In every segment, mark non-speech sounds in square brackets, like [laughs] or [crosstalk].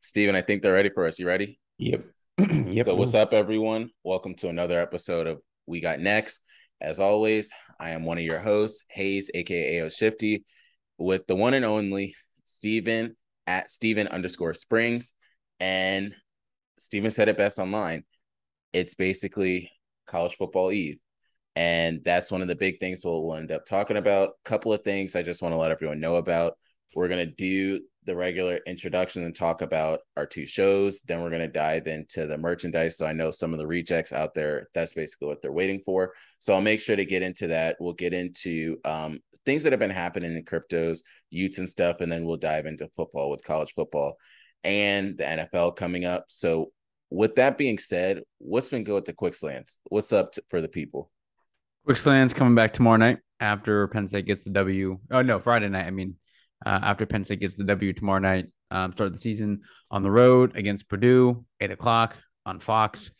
Steven, I think they're ready for us. You ready? Yep. [clears throat] yep. So, what's up, everyone? Welcome to another episode of We Got Next. As always, I am one of your hosts, Hayes, aka Shifty, with the one and only Steven at Steven underscore Springs. And Steven said it best online. It's basically college football eve. And that's one of the big things we'll end up talking about. A couple of things I just want to let everyone know about. We're going to do the regular introduction and talk about our two shows. Then we're going to dive into the merchandise. So I know some of the rejects out there, that's basically what they're waiting for. So I'll make sure to get into that. We'll get into um, things that have been happening in cryptos, y00ts and stuff. And then we'll dive into football with college football and the NFL coming up. So with that being said, what's been good with the quick slants? What's up for the people? Quick slants coming back tomorrow night after Penn State gets the W. Oh no, Friday night. I mean, uh, after Penn State gets the W tomorrow night. Um, start the season on the road against Purdue, eight o'clock on Fox.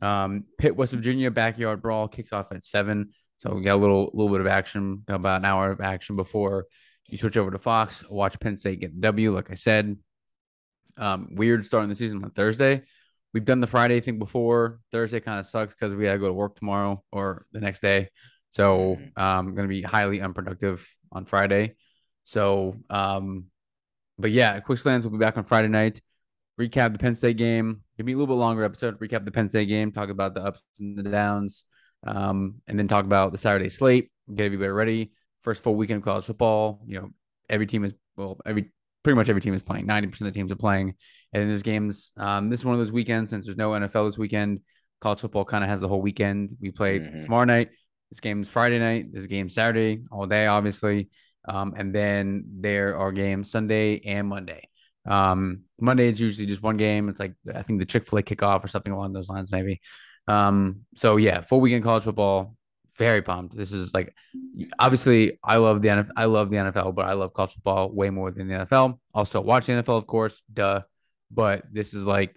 Um, Pitt, West Virginia backyard brawl kicks off at seven. So we got a little little bit of action, about an hour of action before you switch over to Fox. Watch Penn State get the W. Like I said, um, weird starting the season on Thursday. We've done the Friday thing before. Thursday kind of sucks because we got to go to work tomorrow or the next day. So mm-hmm. um, going to be highly unproductive on Friday. So, um, but yeah, Quick Slants will be back on Friday night. Recap the Penn State game. Give me a little bit longer episode. Recap the Penn State game. Talk about the ups and the downs, um, and then talk about the Saturday slate. Get everybody ready. First full weekend of college football. You know, every team is well, every pretty much every team is playing. Ninety percent of the teams are playing, and then there's games. Um, this is one of those weekends since there's no NFL this weekend. College football kind of has the whole weekend. We play mm-hmm. tomorrow night. This game's Friday night. There's a game Saturday all day, obviously. Um, and then there are games Sunday and Monday. Um, Monday is usually just one game. It's like I think the Chick Fil A kickoff or something along those lines, maybe. Um, so yeah, full weekend college football. Very pumped. This is like obviously I love the NFL. I love the NFL, but I love college football way more than the NFL. Also watch the NFL, of course, duh. But this is like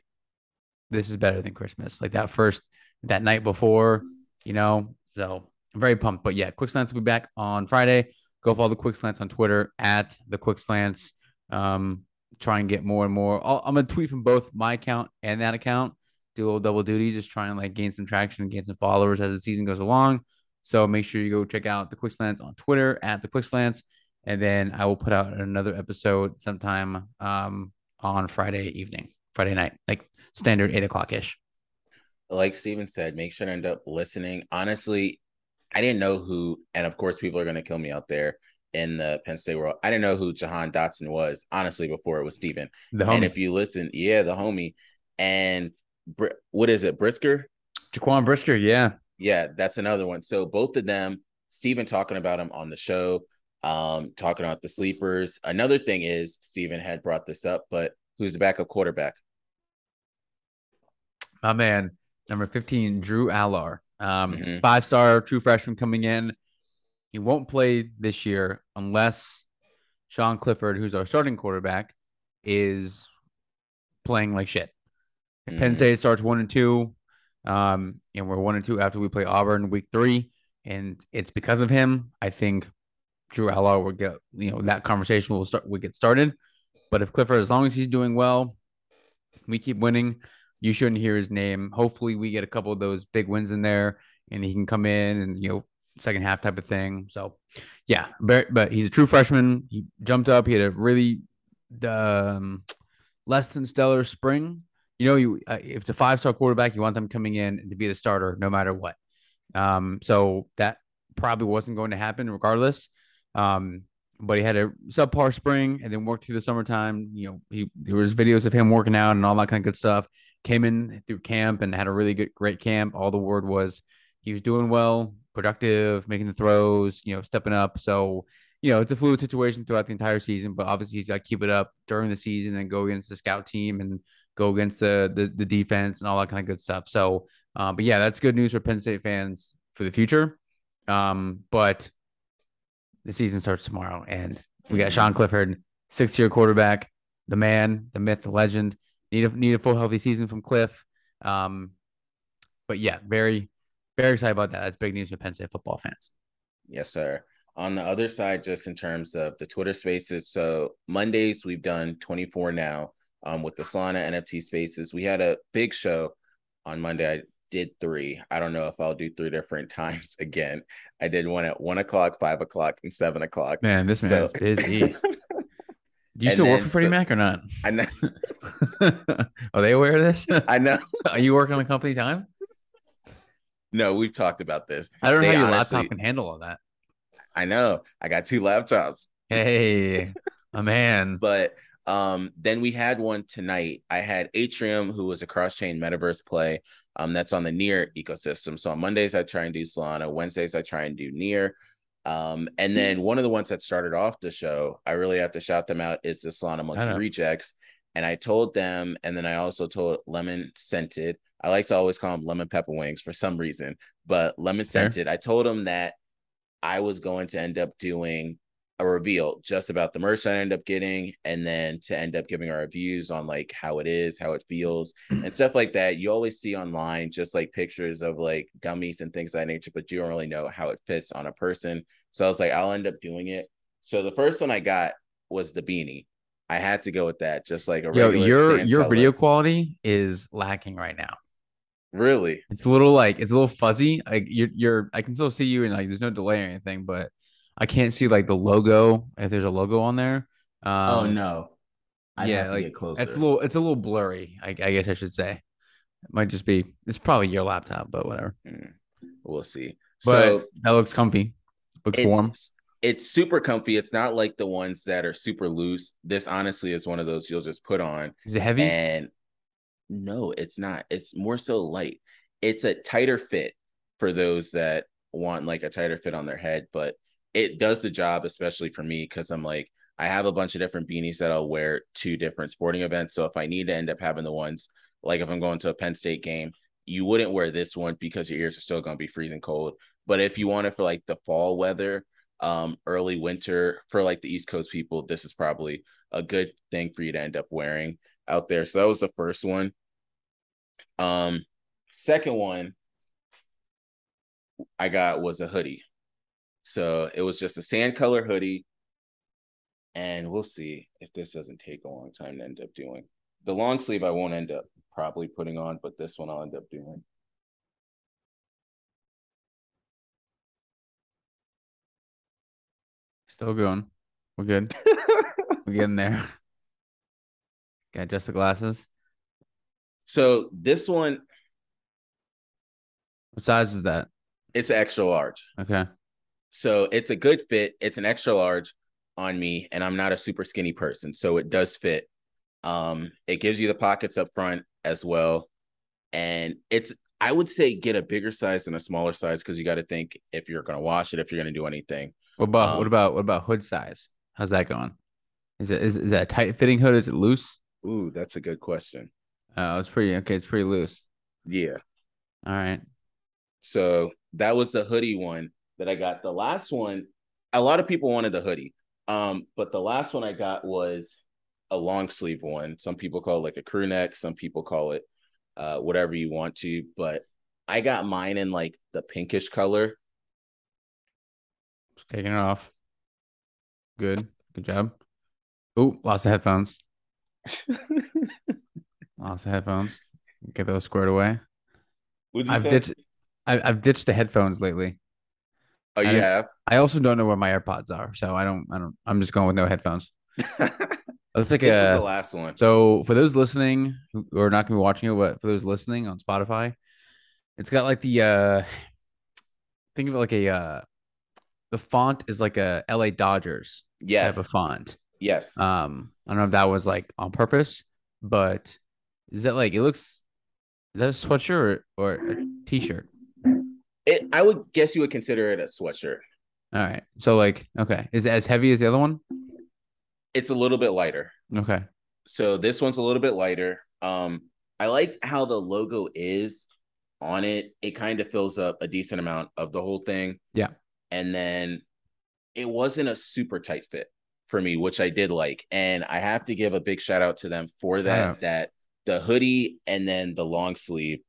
this is better than Christmas. Like that first that night before, you know. So I'm very pumped. But yeah, quick slants will be back on Friday. Go follow the Quick Slants on Twitter at the Quick Slants. Um, try and get more and more. i am gonna tweet from both my account and that account. Do a little double duty, just trying to like gain some traction and gain some followers as the season goes along. So make sure you go check out the Quick Slants on Twitter at the Quick Slants, and then I will put out another episode sometime um, on Friday evening, Friday night, like standard eight o'clock ish. Like Steven said, make sure to end up listening. Honestly, I didn't know who, and of course, people are going to kill me out there in the Penn State world. I didn't know who Jahan Dotson was, honestly, before it was Steven. And if you listen, yeah, the homie. And Br- what is it, Brisker? Jaquan Brisker, yeah. Yeah, that's another one. So both of them, Stephen talking about him on the show, um, talking about the sleepers. Another thing is Stephen had brought this up, but who's the backup quarterback? My man, number 15, Drew Allar. Um, mm-hmm. Five star true freshman coming in. He won't play this year unless Sean Clifford, who's our starting quarterback, is playing like shit. Mm-hmm. Penn State starts one and two, um, and we're one and two after we play Auburn week three, and it's because of him. I think Drew Allar will get you know that conversation will start will get started. But if Clifford, as long as he's doing well, we keep winning you shouldn't hear his name. Hopefully, we get a couple of those big wins in there, and he can come in and you know second half type of thing. So, yeah, but, but he's a true freshman. He jumped up. He had a really um, less than stellar spring. You know, you uh, if it's a five star quarterback, you want them coming in to be the starter no matter what. Um, so that probably wasn't going to happen regardless. Um, but he had a subpar spring and then worked through the summertime. You know, he there was videos of him working out and all that kind of good stuff came in through camp and had a really good, great camp. All the word was he was doing well, productive, making the throws, you know, stepping up. So, you know, it's a fluid situation throughout the entire season, but obviously he's got to keep it up during the season and go against the scout team and go against the the, the defense and all that kind of good stuff. So, uh, but yeah, that's good news for Penn State fans for the future. Um, but the season starts tomorrow, and we got Sean Clifford, six year quarterback, the man, the myth, the legend. Need a need a full healthy season from Cliff. Um, but yeah, very Very excited about that. That's big news for Penn State football fans. Yes, sir. On the other side, just in terms of the Twitter spaces, so Mondays we've done 24 now um, with the Solana NFT spaces. We had a big show on Monday. I did three. I don't know if I'll do three different [laughs] times again. I did one at one o'clock, five o'clock, and seven o'clock. Man, this man's so... busy. [laughs] Do you and still work for Freddie so, Mac or not? [laughs] I know. Are they aware of this? I know. Are you working on company time? No, we've talked about this. I don't they know how your honestly, laptop can handle all that. I know. I got two laptops. Hey, a man. but um, then we had one tonight. I had Atrium, who was a cross-chain metaverse play. Um, that's on the Near ecosystem. So on Mondays I try and do Solana. Wednesdays I try and do Near. Um, and then one of the ones that started off the show, I really have to shout them out, is the Solana Monke Rejects. And I told them, and then I also told Lemon Scented. I like to always call them Lemon Pepper Wings for some reason, but Lemon Scented. I told them that I was going to end up doing a reveal just about the merch I end up getting, and then to end up giving our reviews on like how it is, how it feels, mm. and stuff like that. You always see online just like pictures of like gummies and things of that nature, but you don't really know how it fits on a person. So I was like, I'll end up doing it. So the first one I got was the beanie. I had to go with that, just like a Yo, your your video quality is lacking right now. Really? It's a little like it's a little fuzzy. Like you're you're I can still see you and like there's no delay or anything, but I can't see like the logo if there's a logo on there. Oh, um, oh no. I'd yeah, like it's a little it's a little blurry. I, I, guess I should say. It might just be it's probably your laptop, but whatever. Mm, we'll see. But so that looks comfy. Looks warm. It's super comfy. It's not like the ones that are super loose. This honestly is one of those you'll just put on. Is it heavy? And no, it's not. It's more so light. It's a tighter fit for those that want like a tighter fit on their head, but it does the job, especially for me, because I'm like, I have a bunch of different beanies that I'll wear to different sporting events. So if I need to end up having the ones, like if I'm going to a Penn State game, you wouldn't wear this one because your ears are still going to be freezing cold. But if you want it for like the fall weather, um, early winter for like the East Coast people, this is probably a good thing for you to end up wearing out there. So that was the first one. Um, second one I got was a hoodie. So it was just a sand color hoodie. And we'll see if this doesn't take a long time to end up doing. The long sleeve I won't end up probably putting on, but this one I'll end up doing. Still going. We're good. [laughs] We're getting there. Got just the glasses. So this one. What size is that? It's extra large. Okay. So it's a good fit. It's an extra large on me, and I'm not a super skinny person, so it does fit. Um, it gives you the pockets up front as well, and it's I would say get a bigger size than a smaller size because you got to think if you're gonna wash it, if you're gonna do anything. What about um, what about what about hood size? How's that going? Is it is, is that a tight fitting hood? Is it loose? Ooh, that's a good question. Oh, it's pretty okay. It's pretty loose. Yeah. All right. So that was the hoodie one that I got. The last one, a lot of people wanted the hoodie. Um, but the last one I got was a long sleeve one. Some people call it like a crew neck, some people call it uh whatever you want to, but I got mine in like the pinkish color. Just taking it off. Good. Good job. Oh, lost the headphones. [laughs] lost the headphones. Get those squared away. I've say? ditched I, have ditched the headphones lately. Oh, you I also don't know where my AirPods are, so I don't. I don't. I'm just going with no headphones. [laughs] Let's like a the last one. So for those listening who are not gonna be watching it, but for those listening on Spotify, it's got like the uh think of it like a uh the font is like a LA Dodgers yes. type of font. Yes. Um, I don't know if that was like on purpose, but is that like it looks is that a sweatshirt or, or a t-shirt? It, I would guess you would consider it a sweatshirt. All right. So like, okay, is it as heavy as the other one? It's a little bit lighter. Okay. So this one's a little bit lighter. Um, I like how the logo is on it. It kind of fills up a decent amount of the whole thing. Yeah. And then it wasn't a super tight fit for me, which I did like. And I have to give a big shout out to them for that. That the hoodie and then the long sleeve,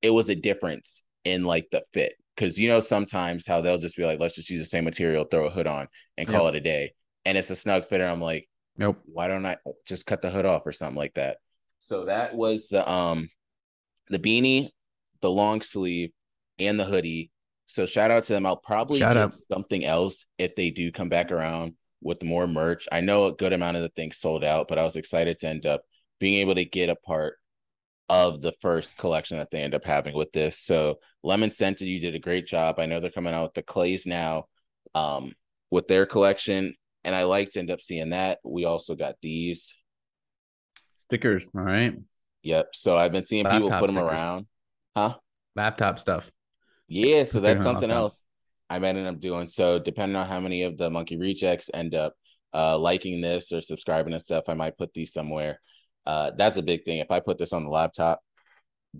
it was a difference in like the fit. Cause you know, sometimes how they'll just be like, let's just use the same material, throw a hood on and call yep. it a day. And it's a snug fit. And I'm like, nope. Why don't I just cut the hood off or something like that? So that was the um the beanie, the long sleeve, and the hoodie. So shout out to them. I'll probably shout get out. something else if they do come back around with more merch. I know a good amount of the things sold out, but I was excited to end up being able to get a part of the first collection that they end up having with this. So Lemon Scented, you did a great job. I know they're coming out with the clays now um, with their collection. And I like to end up seeing that. We also got these stickers. All right. Yep. So I've been seeing Laptop people put them stickers. around. Huh? Laptop stuff. Yeah. So that's something else I'm ending up doing. So depending on how many of the monkey rejects end up uh, liking this or subscribing and stuff, I might put these somewhere. Uh, that's a big thing. If I put this on the laptop,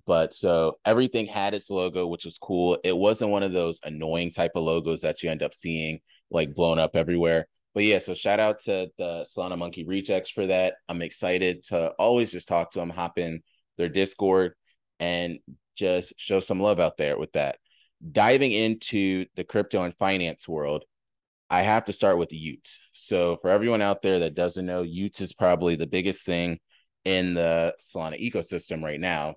but so everything had its logo, which was cool. It wasn't one of those annoying type of logos that you end up seeing like blown up everywhere. But yeah, so shout out to the Solana Monke Rejects for that. I'm excited to always just talk to them, hop in their Discord, and just show some love out there with that. Diving into the crypto and finance world, I have to start with the y00ts. So for everyone out there that doesn't know, y00ts is probably the biggest thing in the Solana ecosystem right now.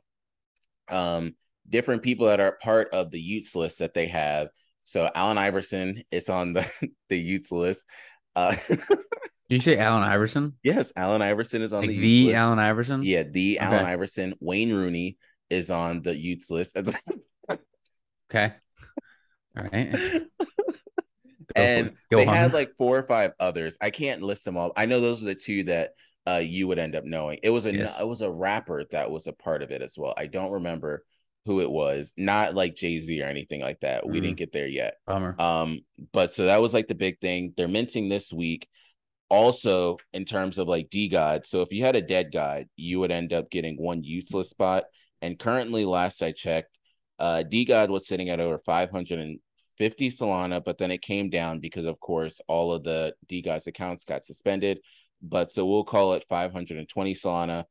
Um, different people that are part of the y00ts list that they have. So Allen Iverson is on the [laughs] the y00ts list. Uh, [laughs] Did you say Allen Iverson? Yes, Allen Iverson is on like the the list. Allen Iverson. Yeah, the okay. Allen Iverson. Wayne Rooney is on the y00ts list. [laughs] okay. All right. and they had like four or five others. I can't list them all. I know those are the two that uh, you would end up knowing. It was a yes. it was a rapper that was a part of it as well. I don't remember who it was. Not like Jay Z or anything like that. Mm. We didn't mm. get there yet. Bummer. Um, but so that was like the big thing. They're minting this week. Also, in terms of like DeGod, so if you had a DeGod, you would end up getting one useless spot. And currently, last I checked, uh, DeGod was sitting at over 550 Solana, but then it came down because, of course, all of the DeGod's accounts got suspended but so we'll call it 520 Solana.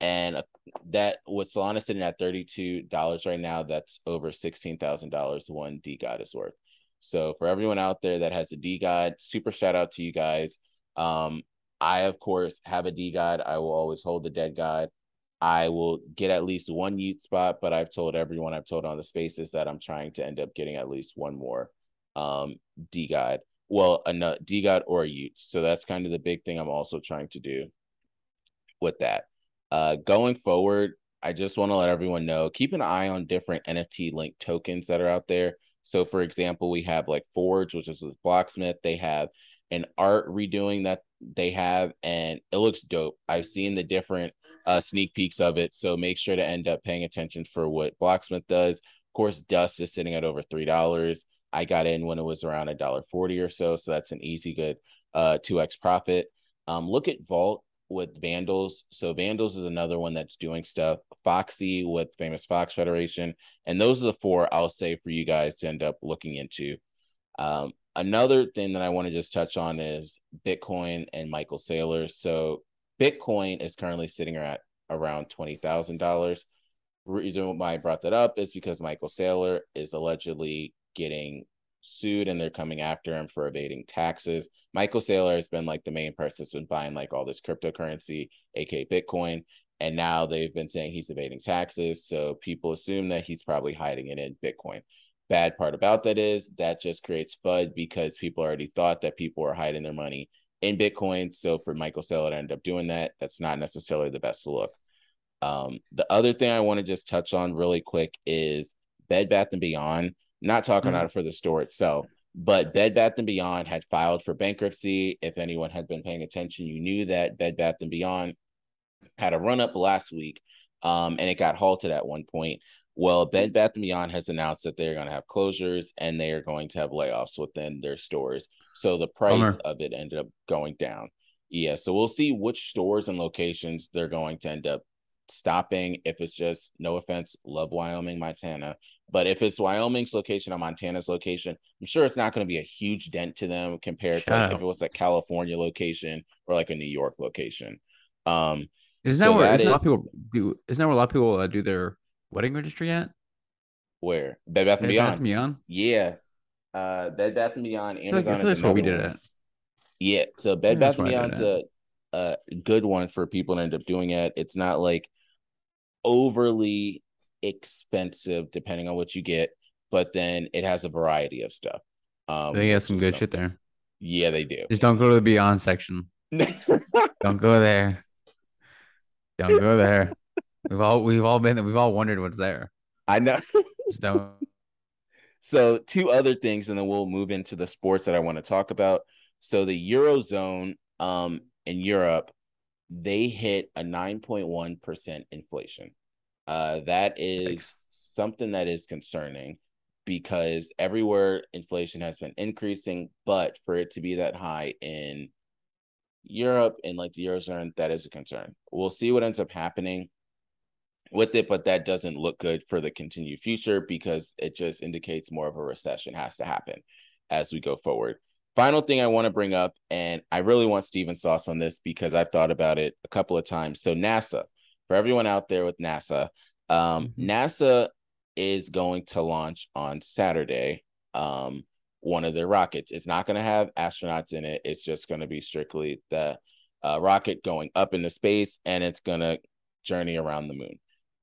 And that with Solana sitting at $32 right now, that's over $16,000 one DeGod is worth. So for everyone out there that has a DeGod, super shout out to you guys. Um, I of course have a DeGod. I will always hold the DeGod. I will get at least one y00t spot, but I've told everyone I've told on the spaces that I'm trying to end up getting at least one more um DeGod well, a DeGod or a y00t. So that's kind of the big thing I'm also trying to do with that. Uh, going forward, I just want to let everyone know keep an eye on different NFT link tokens that are out there. So, for example, we have like Forge, which is a Blocksmith. They have an art redoing that they have, and it looks dope. I've seen the different uh, sneak peeks of it. So, make sure to end up paying attention for what Blocksmith does. Of course, Dust is sitting at over $3. I got in when it was around a dollar forty or so, so that's an easy good uh two x profit. Um, look at Vault with Vandals. So Vandals is another one that's doing stuff. Foxy with Famous Fox Federation, and those are the four I'll say for you guys to end up looking into. Um, another thing that I want to just touch on is Bitcoin and Michael Saylor. So Bitcoin is currently sitting at around twenty thousand dollars. Reason why I brought that up is because Michael Saylor is allegedly getting sued and they're coming after him for evading taxes. Michael Saylor has been like the main person that's been buying like all this cryptocurrency, aka Bitcoin. And now they've been saying he's evading taxes. So people assume that he's probably hiding it in Bitcoin. Bad part about that is that just creates FUD because people already thought that people were hiding their money in Bitcoin. So for Michael Saylor to end up doing that, that's not necessarily the best look. Um, the other thing I want to just touch on really quick is Bed Bath and Beyond not talking mm-hmm. about it for the store itself, but Bed Bath and Beyond had filed for bankruptcy. If anyone had been paying attention, you knew that Bed Bath and Beyond had a run up last week, um, and it got halted at one point. Well, Bed Bath and Beyond has announced that they're going to have closures and they are going to have layoffs within their stores. So the price Bummer. of it ended up going down. Yeah, so we'll see which stores and locations they're going to end up stopping if it's just no offense, love Wyoming, Montana. But if it's Wyoming's location or Montana's location, I'm sure it's not going to be a huge dent to them compared to like if it was a California location or like a New York location. Um, isn't that so where that is, a lot of people do? Isn't that where a lot of people uh, do their wedding registry at? Where Bed Bath and Bed Beyond. Bath and Beyond. Yeah. Uh Bed Bath and Beyond, I feel like, I Amazon feel that's what we did it. Yeah, so Bed Bath and why I did Beyond's a, a good one for people to end up doing it. It's not like overly expensive depending on what you get, but then it has a variety of stuff. Um, They got some good shit there. Yeah, they do. Just don't go to the Beyond section. [laughs] Don't go there. Don't go there. We've all we've all been we've all wondered what's there. I know. Just don't. So two other things, and then we'll move into the sports that I want to talk about. So the eurozone, um, in Europe, they hit a nine point one percent inflation. Uh, that is Yikes. something that is concerning because everywhere inflation has been increasing, but for it to be that high in Europe and like the eurozone, that is a concern. We'll see what ends up happening with it, but that doesn't look good for the continued future because it just indicates more of a recession has to happen as we go forward. Final thing I want to bring up, and I really want Steven's thoughts on this because I've thought about it a couple of times. So, NASA, for everyone out there with NASA, um, Mhm. NASA is going to launch on Saturday um, one of their rockets. It's not going to have astronauts in it, it's just going to be strictly the uh, rocket going up into space and it's going to journey around the moon.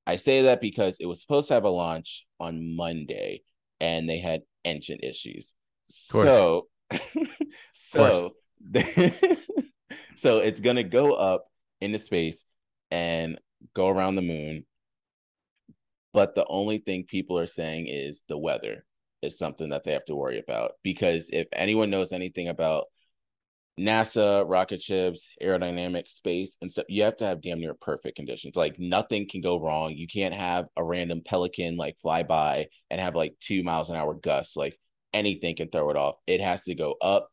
I say that because it was supposed to have a launch on Monday and they had engine issues. So, [laughs] so, [laughs] so it's gonna go up into space and go around the moon. But the only thing people are saying is the weather is something that they have to worry about because if anyone knows anything about NASA, rocket ships, aerodynamics, space, and stuff, you have to have damn near perfect conditions. Like nothing can go wrong. You can't have a random pelican like fly by and have like two miles an hour gusts. Like anything can throw it off. It has to go up,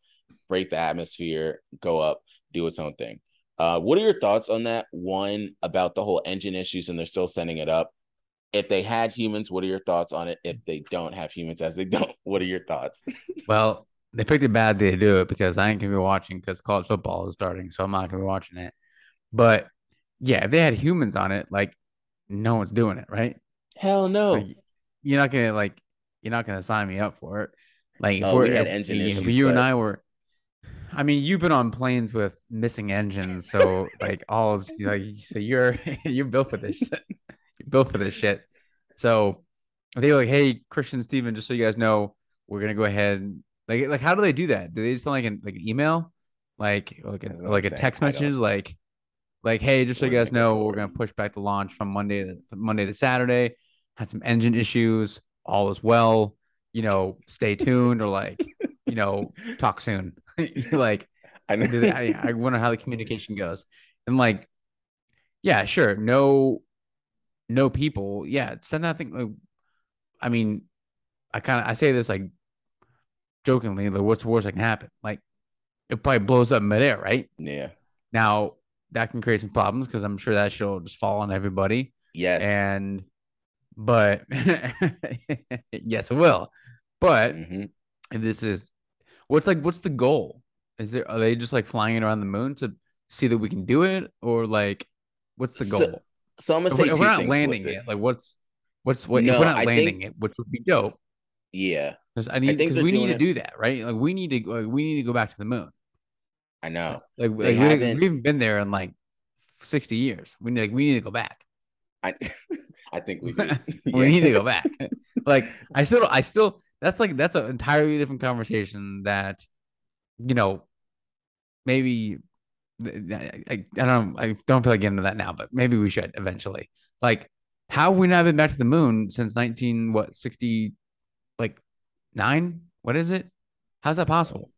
break the atmosphere, go up, do its own thing. Uh, what are your thoughts on that? One about the whole engine issues, and they're still sending it up. If they had humans, what are your thoughts on it? If they don't have humans, as they don't, [laughs] what are your thoughts? [laughs] Well, they picked a bad day to do it because I ain't gonna be watching because college football is starting, so I'm not gonna be watching it. But yeah, if they had humans on it, like no one's doing it, right? Hell no. Like, you're not gonna like you're not gonna sign me up for it. Like if Oh, we're we had engine if issues, you and but- I were I mean, you've been on planes with missing engines, so like all is- like so you're [laughs] you're built for this. You're built for this shit. So they were like, hey, Christian Steven, just so you guys know, we're gonna go ahead like like how do they do that? Do they just send like an like an email? Like like a like a text message like like hey, just so you guys know, we're gonna push back the launch from Monday to Monday to Saturday. Had some engine issues, all is well, you know, stay tuned or like, you know, talk soon. [laughs] like I know. they- I, I wonder how the communication goes. And like, yeah, sure, no, no people. Yeah, send that thing. Like, I mean, I kind of I say this like jokingly, like, what's the worst that can happen? Like, it probably blows up midair, right? yeah. Now that can create some problems because I'm sure that shit will just fall on everybody. Yes. And, but [laughs] yes, it will. But Mhm. this is what's like what's the goal? Is there are they just like flying around the moon to see that we can do it? Or like what's the goal? So I'm gonna if, say we're, if we're not landing with it. like what's what's what if we're not I landing think- it which would be dope. Yeah, because i need because we need to it- do that right? Like we need to like, we need to go back to the moon. I know. like, like we, haven't- we haven't been there in like 60 years. We need like we need to go back. I [laughs] I think we do. [laughs] [laughs] we Yeah. need to go back. Like i still i still that's like that's an entirely different conversation that you know maybe I, I, I don't I don't feel like getting into that now, but maybe we should eventually. Like, how have we not been back to the moon since nineteen what sixty like nine? What is it? How's that possible?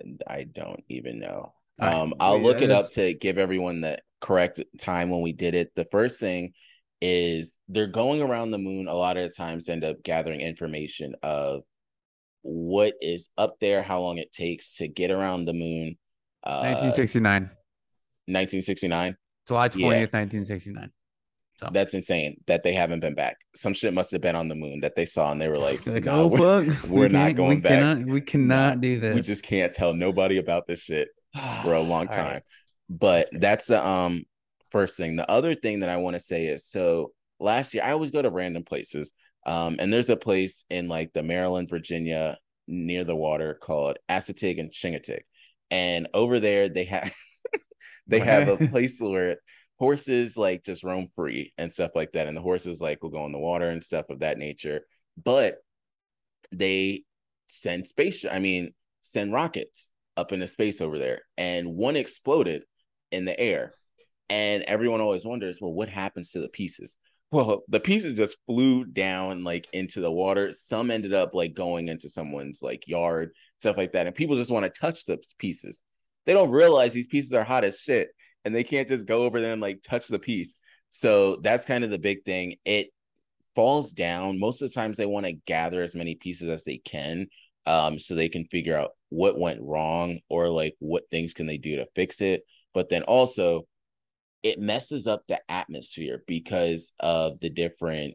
And I don't even know. Right, Um, I'll we- look it up to give everyone the correct time when we did it. The first thing is they're going around the moon a lot of the times end up gathering information of what is up there, how long it takes to get around the moon. Uh, Nineteen sixty nine, 1969. July Yeah. twentieth, nineteen sixty nine. So That's insane that they haven't been back. Some shit must have been on the moon that they saw and they were like, [laughs] like, "Nah, oh we're- fuck, we're we not going we back. Cannot, we cannot do this. we just can't tell nobody about this shit [sighs] for a long time. right. But that's the um first thing. The other thing that I want to say is so last year I always go to random places. Um, and there's a place in like the Maryland, Virginia, near the water called Assateague and Chincoteague. And over there, they have [laughs] they have a [laughs] place where horses like just roam free and stuff like that. And the horses like will go in the water and stuff of that nature. But they send space, I mean, send rockets up into space over there. And one exploded in the air. And everyone always wonders, well, what happens to the pieces? Well, the pieces just flew down like into the water. Some ended up like going into someone's like yard, stuff like that. And people just want to touch the pieces. They don't realize these pieces are hot as shit and they can't just go over there and like touch the piece. So that's kind of the big thing. It falls down. Most of the times they want to gather as many pieces as they can um, so they can figure out what went wrong or like what things can they do to fix it. But then also it messes up the atmosphere because of the different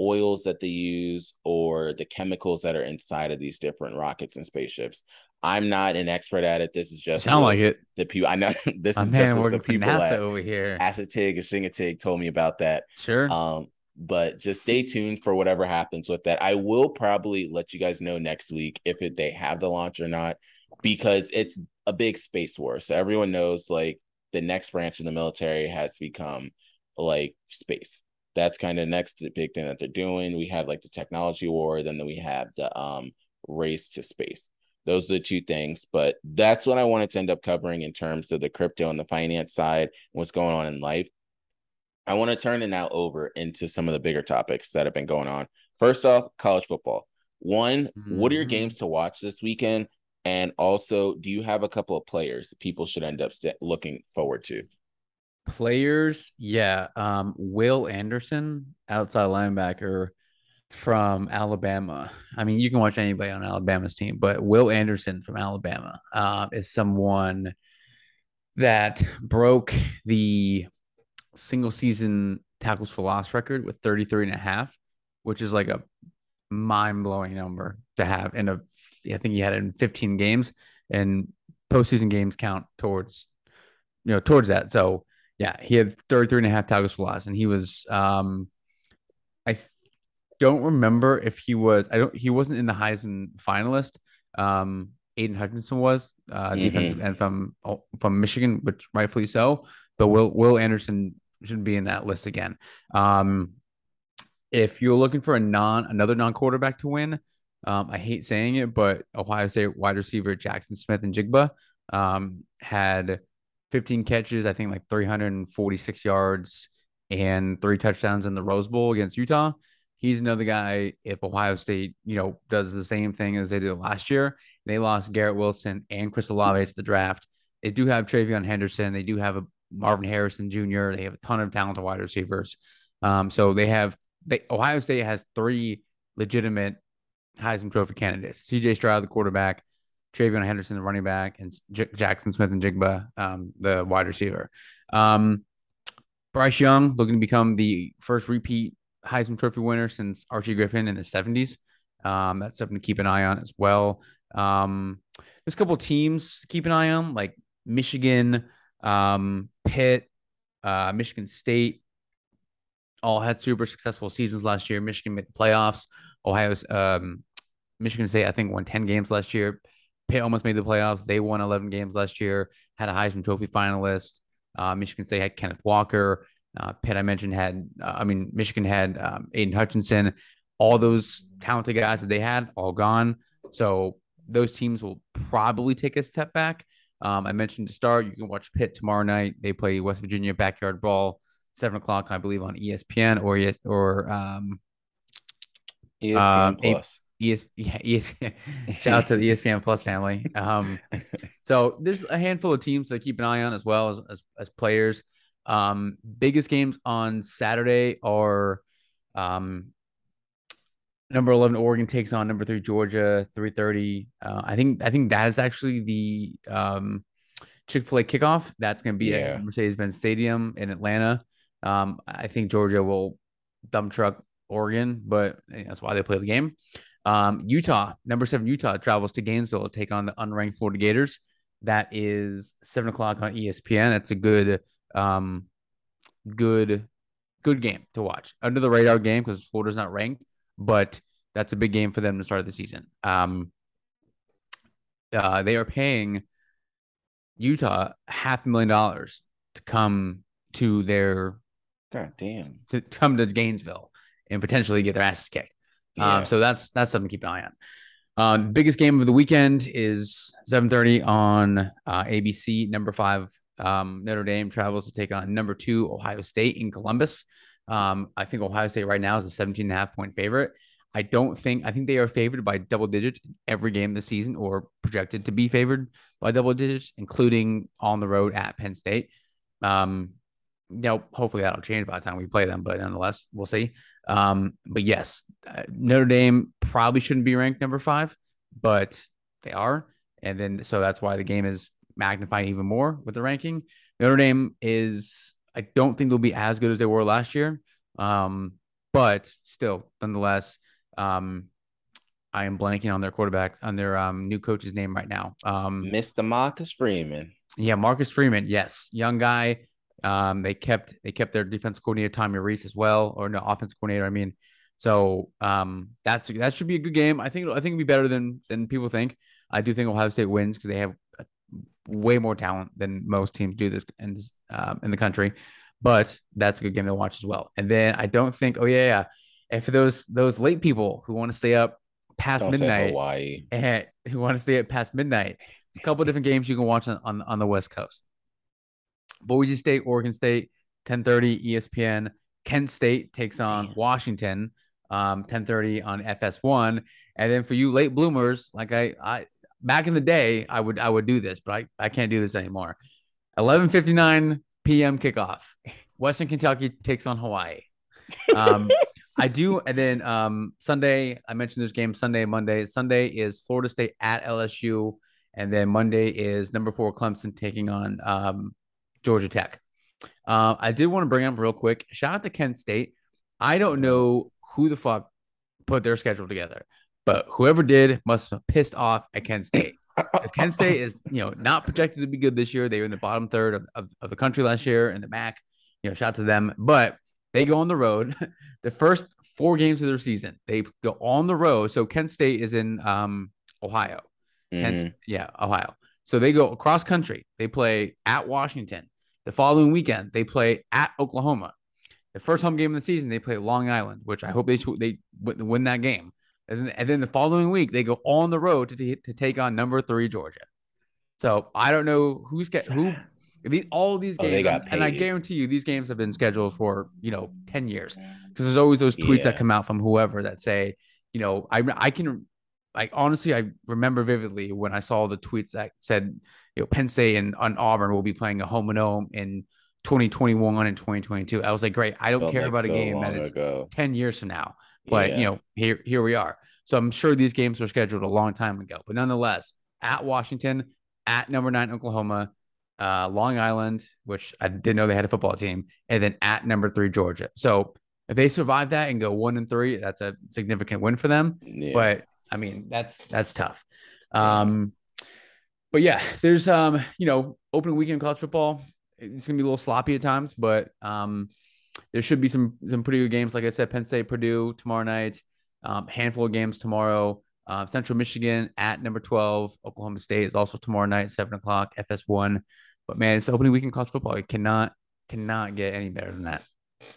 oils that they use or the chemicals that are inside of these different rockets and spaceships. I'm not an expert at it. This is just sound like it. The people I know. [laughs] This is just what the people NASA at over here. Assateague and Chincoteague told me about that. Sure. Um, but just stay tuned for whatever happens with that. I will probably let you guys know next week if it, they have the launch or not, because it's a big space war. So everyone knows like the next branch of the military has become like space. That's kind of next big thing that they're doing. We have like the technology war, then we have the um race to space. Those are the two things, but that's what I wanted to end up covering in terms of the crypto and the finance side, and what's going on in life. I want to turn it now over into some of the bigger topics that have been going on. First off, college football. One, mm-hmm. what are your mm-hmm. games to watch this weekend? And also, do you have a couple of players people should end up st- looking forward to? Players, yeah. Um, Will Anderson, outside linebacker from Alabama. I mean, you can watch anybody on Alabama's team, but Will Anderson from Alabama uh, is someone that broke the single season tackles for loss record with 33 and a half, which is like a mind blowing number to have in a, I think he had it in 15 games and postseason games count towards, you know, towards that. So yeah, he had 33 and a half tackles for loss and he was, um, I don't remember if he was, I don't, he wasn't in the Heisman finalist. Um, Aidan Hutchinson was uh, mm-hmm. defensive end from from Michigan, which rightfully so. But Will Will Anderson shouldn't be in that list again. Um, if you're looking for a non another non quarterback to win, um, I hate saying it, but Ohio State wide receiver Jaxon Smith-Njigba um, had 15 catches, I think like 346 yards and three touchdowns in the Rose Bowl against Utah. He's another guy. If Ohio State, you know, does the same thing as they did last year, they lost Garrett Wilson and Chris Olave to the draft. They do have TreVeyon Henderson. They do have a Marvin Harrison Jr. They have a ton of talented wide receivers. Um, so they have they Ohio State has three legitimate Heisman Trophy candidates: C.J. Stroud, the quarterback, TreVeyon Henderson, the running back, and J- Jaxon Smith-Njigba, um, the wide receiver. Um, Bryce Young looking to become the first repeat Heisman Trophy winner since Archie Griffin in the 70s. Um, that's something to keep an eye on as well. Um, there's a couple teams to keep an eye on, like Michigan, um, Pitt, uh, Michigan State, all had super successful seasons last year. Michigan made the playoffs. Ohio's um, Michigan State, I think, won 10 games last year. Pitt almost made the playoffs. They won 11 games last year, had a Heisman Trophy finalist. Uh, Michigan State had Kenneth Walker. Uh, Pitt, I mentioned, had, uh, I mean, Michigan had um, Aidan Hutchinson. All those talented guys that they had, all gone. So those teams will probably take a step back. Um, I mentioned to start, you can watch Pitt tomorrow night. They play West Virginia backyard ball, seven o'clock, I believe, on ESPN or or um, ESPN um, Plus. ES, [laughs] yeah, ES, [laughs] shout out to the ESPN Plus family. Um, so there's a handful of teams to keep an eye on as well as as, as players. Um, biggest games on Saturday are um, number 11 oregon takes on number three georgia 3.30 uh, i think i think that is actually the um, chick-fil-a kickoff that's going to be yeah. at mercedes-benz stadium in atlanta um, i think georgia will dump truck oregon but that's why they play the game um, utah number seven utah travels to gainesville to take on the unranked florida gators that is seven o'clock on espn that's a good um, good good game to watch under the radar game because florida's not ranked but that's a big game for them to start the season. Um, uh, they are paying Utah half a million dollars to come to their God damn to come to Gainesville and potentially get their asses kicked. Yeah. Um, so that's that's something to keep an eye on. Um, biggest game of the weekend is 7:30 on uh, ABC. Number five um, Notre Dame travels to take on number two Ohio State in Columbus. Um, I think Ohio State right now is a 17 and a half point favorite. I don't think I think they are favored by double digits every game this season, or projected to be favored by double digits, including on the road at Penn State. Um, you know, hopefully that'll change by the time we play them, but nonetheless, we'll see. Um, but yes, uh, Notre Dame probably shouldn't be ranked number five, but they are, and then so that's why the game is magnified even more with the ranking. Notre Dame is, I don't think they'll be as good as they were last year, um, but still, nonetheless, um, I am blanking on their quarterback, on their um, new coach's name right now. Um, Mr. Marcus Freeman. Yeah, Marcus Freeman. Yes, young guy. Um, they kept they kept their defense coordinator Tommy Rees as well, or no offense coordinator. I mean, so um, that's that should be a good game. I think I think it'll be better than than people think. I do think Ohio State wins because they have way more talent than most teams do this in this um, in the country. But that's a good game to watch as well. And then I don't think. Oh yeah, yeah. And for those those late people who want to stay up past don't midnight, Hawaii, and [laughs] who want to stay up past midnight, a couple different games you can watch on, on on the West Coast. Boise State, Oregon State, 10:30 ESPN. Kent State takes on Damn. Washington, um, 10:30 on FS1. And then for you late bloomers, like I, I back in the day, I would I would do this, but I, I can't do this anymore. 11:59 p.m. kickoff. [laughs] Western Kentucky takes on Hawaii. Um, I do, [laughs] and then um, Sunday I mentioned this game Sunday, Monday. Sunday is Florida State at LSU, and then Monday is number four Clemson taking on um, Georgia Tech. Uh, I did want to bring up real quick. Shout out to Kent State. I don't know who the fuck put their schedule together, but whoever did must have pissed off at Kent State. if Kent State is, you know, not projected to be good this year, they were in the bottom third of, of, of the country last year in the MAC. You know, shout out to them. But they go on the road. [laughs] the first four games of their season, they go on the road. So Kent State is in um, Ohio. Mm-hmm. Kent, yeah, Ohio. So they go across country. They play at Washington. The following weekend, they play at Oklahoma. The first home game of the season, they play Long Island, which I hope they they win that game. And then, and then the following week, they go on the road to, to take on number three Georgia. So I don't know who's get who. All these oh, games, oh, and I guarantee you, these games have been scheduled for you know ten years because there's always those tweets yeah. that come out from whoever that say, you know, I I can like honestly, I remember vividly when I saw the tweets that said, you know, Penn State and on Auburn will be playing a home and home in 2021 and 2022. I was like, great. I don't Felt care about so a game that is ago. 10 years from now. But yeah. you know, here here we are. So I'm sure these games were scheduled a long time ago. But nonetheless, at Washington, at number nine Oklahoma, uh, Long Island, which I didn't know they had a football team, and then at number three Georgia. So if they survive that and go one and three, that's a significant win for them. Yeah. But I mean, that's that's tough. Um, but yeah, there's um, you know, opening weekend college football. It's gonna be a little sloppy at times, but um, there should be some some pretty good games. Like I said, Penn State, Purdue tomorrow night. Um, handful of games tomorrow. Uh, Central Michigan at number twelve. Oklahoma State is also tomorrow night, seven o'clock. FS1. But man, it's opening weekend college football. It cannot cannot get any better than that.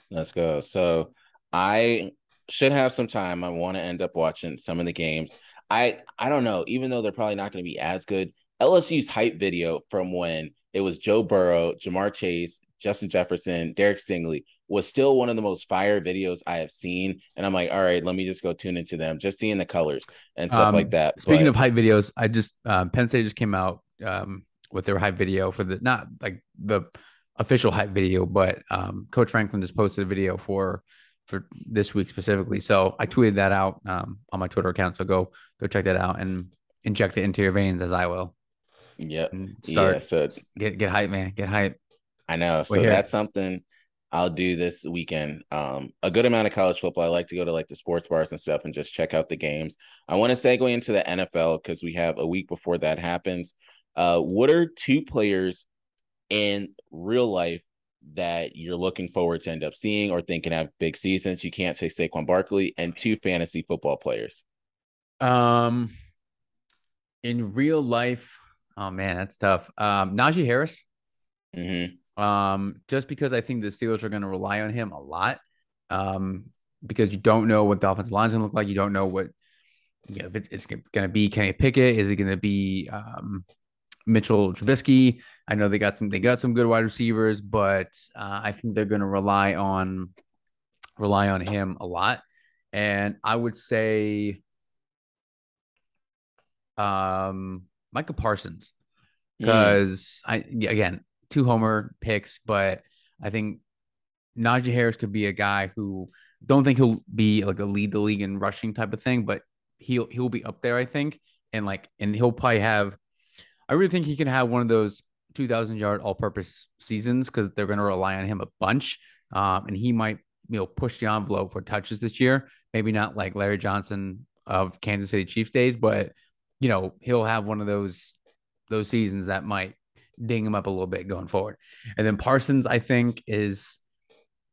Let's go. So I should have some time. I want to end up watching some of the games. I I don't know, even though they're probably not going to be as good. LSU's hype video from when it was Joe Burrow, Ja'Marr Chase, Justin Jefferson, Derek Stingley was still one of the most fire videos I have seen. And I'm like, all right, let me just go tune into them, just seeing the colors and stuff um, like that. Speaking but, of hype videos, I just um, Penn State just came out um, with their hype video for the not like the official hype video, but um, Coach Franklin just posted a video for for this week specifically. So I tweeted that out um, on my Twitter account. So go go check that out and inject it into your veins as I will. Yep. Start. Yeah. So it's get get hype, man. Get hype. I know. So that's something I'll do this weekend. Um, a good amount of college football. I like to go to like the sports bars and stuff and just check out the games. I want to segue into the NFL because we have a week before that happens. Uh, what are two players in real life that you're looking forward to end up seeing or thinking have big seasons? You can't say Saquon Barkley and two fantasy football players. Um, in real life, oh man, that's tough. Um, Najee Harris. Mm-hmm. Um, just because I think the Steelers are going to rely on him a lot. Um, because you don't know what the offensive line is going to look like. You don't know what, you know, if it's, it's going to be Kenny Pickett. Is it going to be um, Mitchell Trubisky? I know they got some they got some good wide receivers, but uh, I think they're going to rely on rely on him a lot. And I would say um Micah Parsons because mm. I again two homer picks, but I think Najee Harris could be a guy who don't think he'll be like a lead the league in rushing type of thing, but he'll he'll be up there, I think, and like and he'll probably have. I really think he can have one of those 2,000 yard all purpose seasons because they're going to rely on him a bunch, um, and he might you know push the envelope for touches this year. Maybe not like Larry Johnson of Kansas City Chiefs days, but you know he'll have one of those those seasons that might ding him up a little bit going forward. And then Parsons, I think, is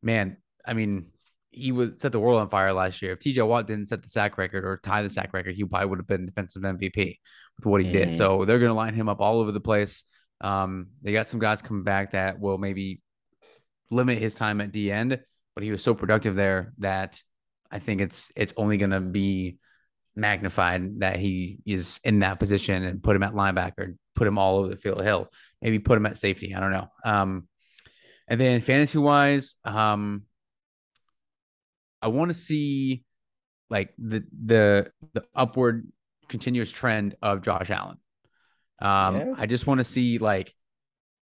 man. I mean, he would set the world on fire last year. If TJ Watt didn't set the sack record or tie the sack record, he probably would have been defensive MVP with what he mm-hmm. did. So they're going to line him up all over the place. Um, they got some guys coming back that will maybe limit his time at the end, but he was so productive there that I think it's it's only going to be magnified that he is in that position and put him at linebacker, put him all over the field hill, maybe put him at safety. I don't know. Um, and then fantasy wise, um, I want to see like the the the upward continuous trend of Josh Allen. Um, yes. I just want to see like,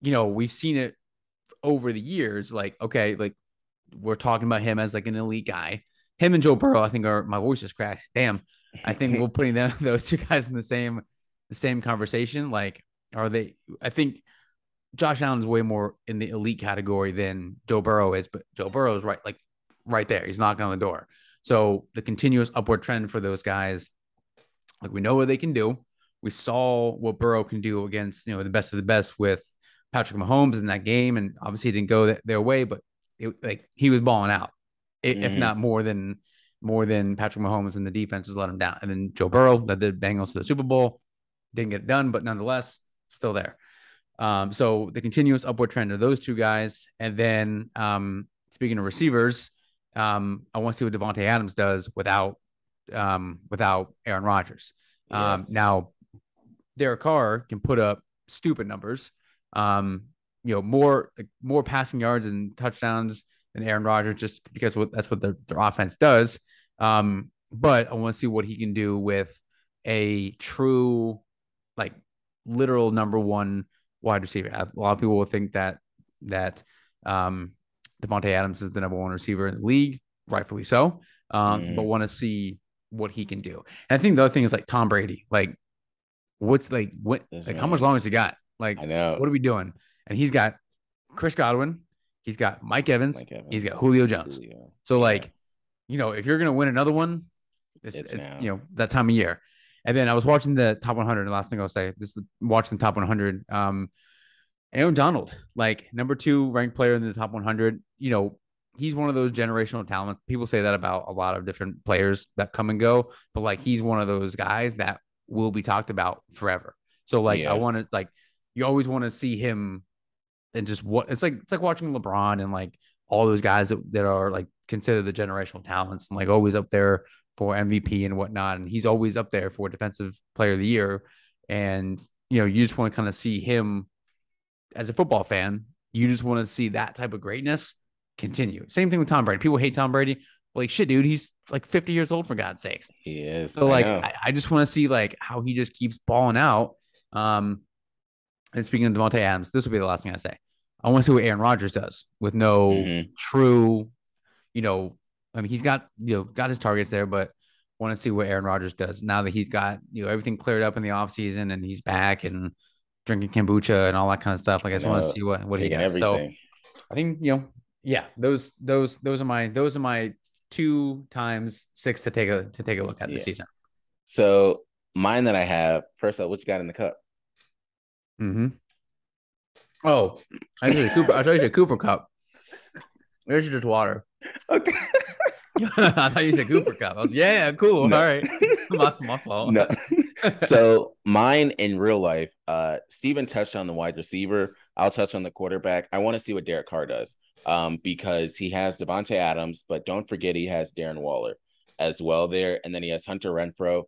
you know, we've seen it over the years. Like, okay, like we're talking about him as like an elite guy. Him and Joe Burrow, I think, are my voice is cracked. Damn, I think we're [laughs] putting them [laughs] those two guys in the same the same conversation. Like, are they? I think Josh Allen is way more in the elite category than Joe Burrow is, but Joe Burrow is right like right there. He's knocking on the door. So the continuous upward trend for those guys, like we know what they can do. We saw what Burrow can do against you know the best of the best with Patrick Mahomes in that game, and obviously it didn't go that, their way, but it, like he was balling out, mm-hmm. if not more than more than Patrick Mahomes and the defenses let him down. And then Joe Burrow that did Bengals to the Super Bowl, didn't get it done, but nonetheless still there. Um, so the continuous upward trend of those two guys, and then um, speaking of receivers, um, I want to see what Davante Adams does without um, without Aaron Rodgers. Um, yes. Now, Derek Carr can put up stupid numbers. Um, you know, more more passing yards and touchdowns than Aaron Rodgers, just because that's what their, their offense does. Um, but I want to see what he can do with a true, like, literal number one wide receiver. A lot of people will think that that um, Davante Adams is the number one receiver in the league, rightfully so. Um, mm. but want to see what he can do. And I think the other thing is like Tom Brady. Like, what's like what like how much longer has he got? Like, I know what are we doing? And he's got Chris Godwin, he's got Mike Evans, Mike Evans he's got Julio Jones. Julio. So yeah. like, you know, if you're gonna win another one, it's, it's, it's you know that time of year. And then I was watching the top 100. And The last thing I'll say, this is watching the top 100. Um, Aaron Donald, like number two ranked player in the top 100. You know, he's one of those generational talents. People say that about a lot of different players that come and go, but like he's one of those guys that will be talked about forever. So like yeah. I want to like you always want to see him and just what it's like it's like watching LeBron and like all those guys that, that are like considered the generational talents and like always up there for MVP and whatnot. And he's always up there for defensive player of the year. And you know, you just want to kind of see him as a football fan, you just want to see that type of greatness continue. Same thing with Tom Brady. People hate Tom Brady. Like shit, dude, he's like 50 years old for God's sakes. He is. So like I, I just want to see like how he just keeps balling out. Um and speaking of Davante Adams, this will be the last thing I say. I want to see what Aaron Rodgers does with no mm-hmm. true, you know, I mean he's got you know got his targets there, but want to see what Aaron Rodgers does now that he's got you know everything cleared up in the offseason and he's back and drinking kombucha and all that kind of stuff. Like I just want to see what what he does. Everything. So I think you know, yeah, those those those are my those are my two times six to take a to take a look at yeah. the season. So mine that I have first up, what you got in the cup? Hmm. Oh, I should Cooper. I should a Cooper Kupp. There's just water. [laughs] Okay. [laughs] I thought you said Cooper Cup. I was, yeah, yeah, cool. No. All right. [laughs] my, my fault. No. [laughs] so mine in real life, uh, Steven touched on the wide receiver. I'll touch on the quarterback. I want to see what Derek Carr does. Um, because he has Davante Adams, but don't forget he has Darren Waller as well there, and then he has Hunter Renfrow.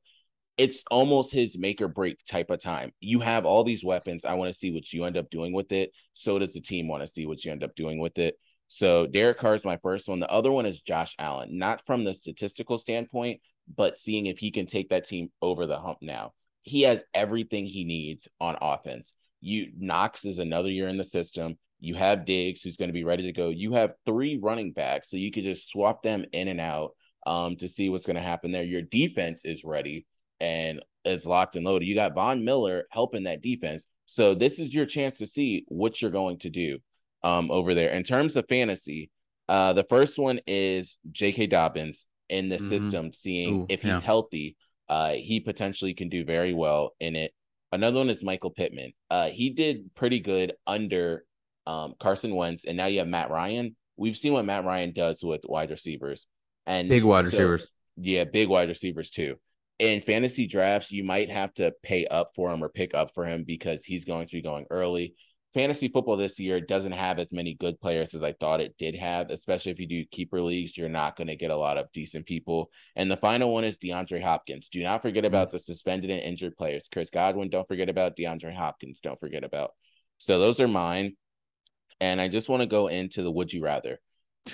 It's almost his make or break type of time. You have all these weapons. I want to see what you end up doing with it. So does the team want to see what you end up doing with it. So Derek Carr is my first one. The other one is Josh Allen, not from the statistical standpoint, but seeing if he can take that team over the hump now. He has everything he needs on offense. You Knox is another year in the system. You have Diggs, who's going to be ready to go. You have three running backs, so you could just swap them in and out um, to see what's going to happen there. Your defense is ready and is locked and loaded. You got Von Miller helping that defense. So this is your chance to see what you're going to do um, over there. In terms of fantasy, uh, the first one is J.K. Dobbins in the Mhm. system, seeing Ooh, if he's yeah. healthy, uh, he potentially can do very well in it. Another one is Michael Pittman. Uh, he did pretty good under um, Carson Wentz, and now you have Matt Ryan. We've seen what Matt Ryan does with wide receivers and Big wide so- receivers. yeah, big wide receivers too. In fantasy drafts, you might have to pay up for him or pick up for him because he's going to be going early. Fantasy football this year doesn't have as many good players as I thought it did have, especially if you do keeper leagues. You're not going to get a lot of decent people. And the final one is DeAndre Hopkins. Do not forget about the suspended and injured players. Chris Godwin, don't forget about DeAndre Hopkins. Don't forget about. So those are mine. And I just want to go into the would you rather.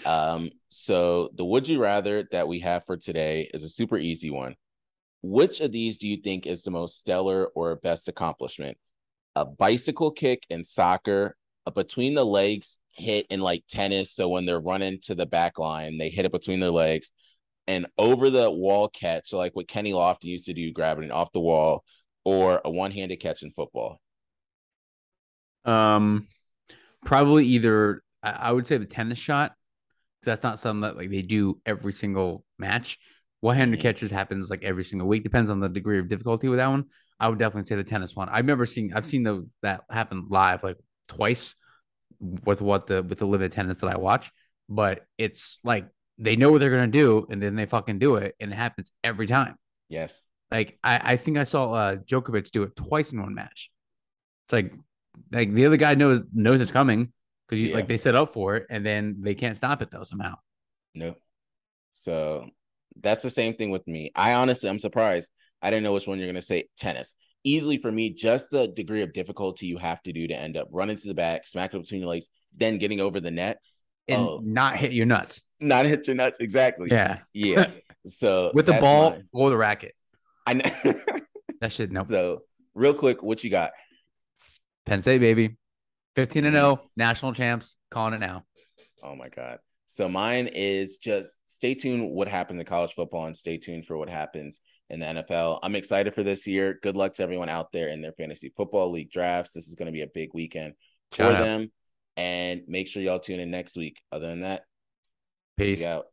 Um, so the would you rather that we have for today is a super easy one. Which of these do you think is the most stellar or best accomplishment? A bicycle kick in soccer, a between the legs hit in like tennis. So when they're running to the back line, they hit it between their legs, and over the wall catch, So like what Kenny Lofton used to do, grabbing it off the wall, or a one handed catch in football. Um, probably either I, I would say the tennis shot. That's not something that like they do every single match. One-handed Mhm. catches happens like every single week. Depends on the degree of difficulty with that one. I would definitely say the tennis one. I remember seeing I've seen the that happen live like twice with what the with the limited tennis that I watch. But it's like they know what they're gonna do and then they fucking do it and it happens every time. Yes. Like I, I think I saw uh Djokovic do it twice in one match. It's like like the other guy knows knows it's coming because you Yeah. like they set up for it and then they can't stop it though somehow. No. So that's the same thing with me. I honestly, I'm surprised. I didn't know which one you're gonna say. Tennis. Easily for me, just the degree of difficulty you have to do to end up running to the back, smack it between your legs, then getting over the net, And Oh. not hit your nuts. not hit your nuts. Exactly. Yeah. Yeah. [laughs] So With the ball mine. or the racket. I know. [laughs] That shit no. So real quick, what you got? Penn State baby. 15 and 0, national champs, calling it now. Oh my god. So mine is just stay tuned what happened to college football and stay tuned for what happens in the NFL. I'm excited for this year. Good luck to everyone out there in their fantasy football league drafts. This is going to be a big weekend for them. And make sure y'all tune in next week. Other than that, Peace. out.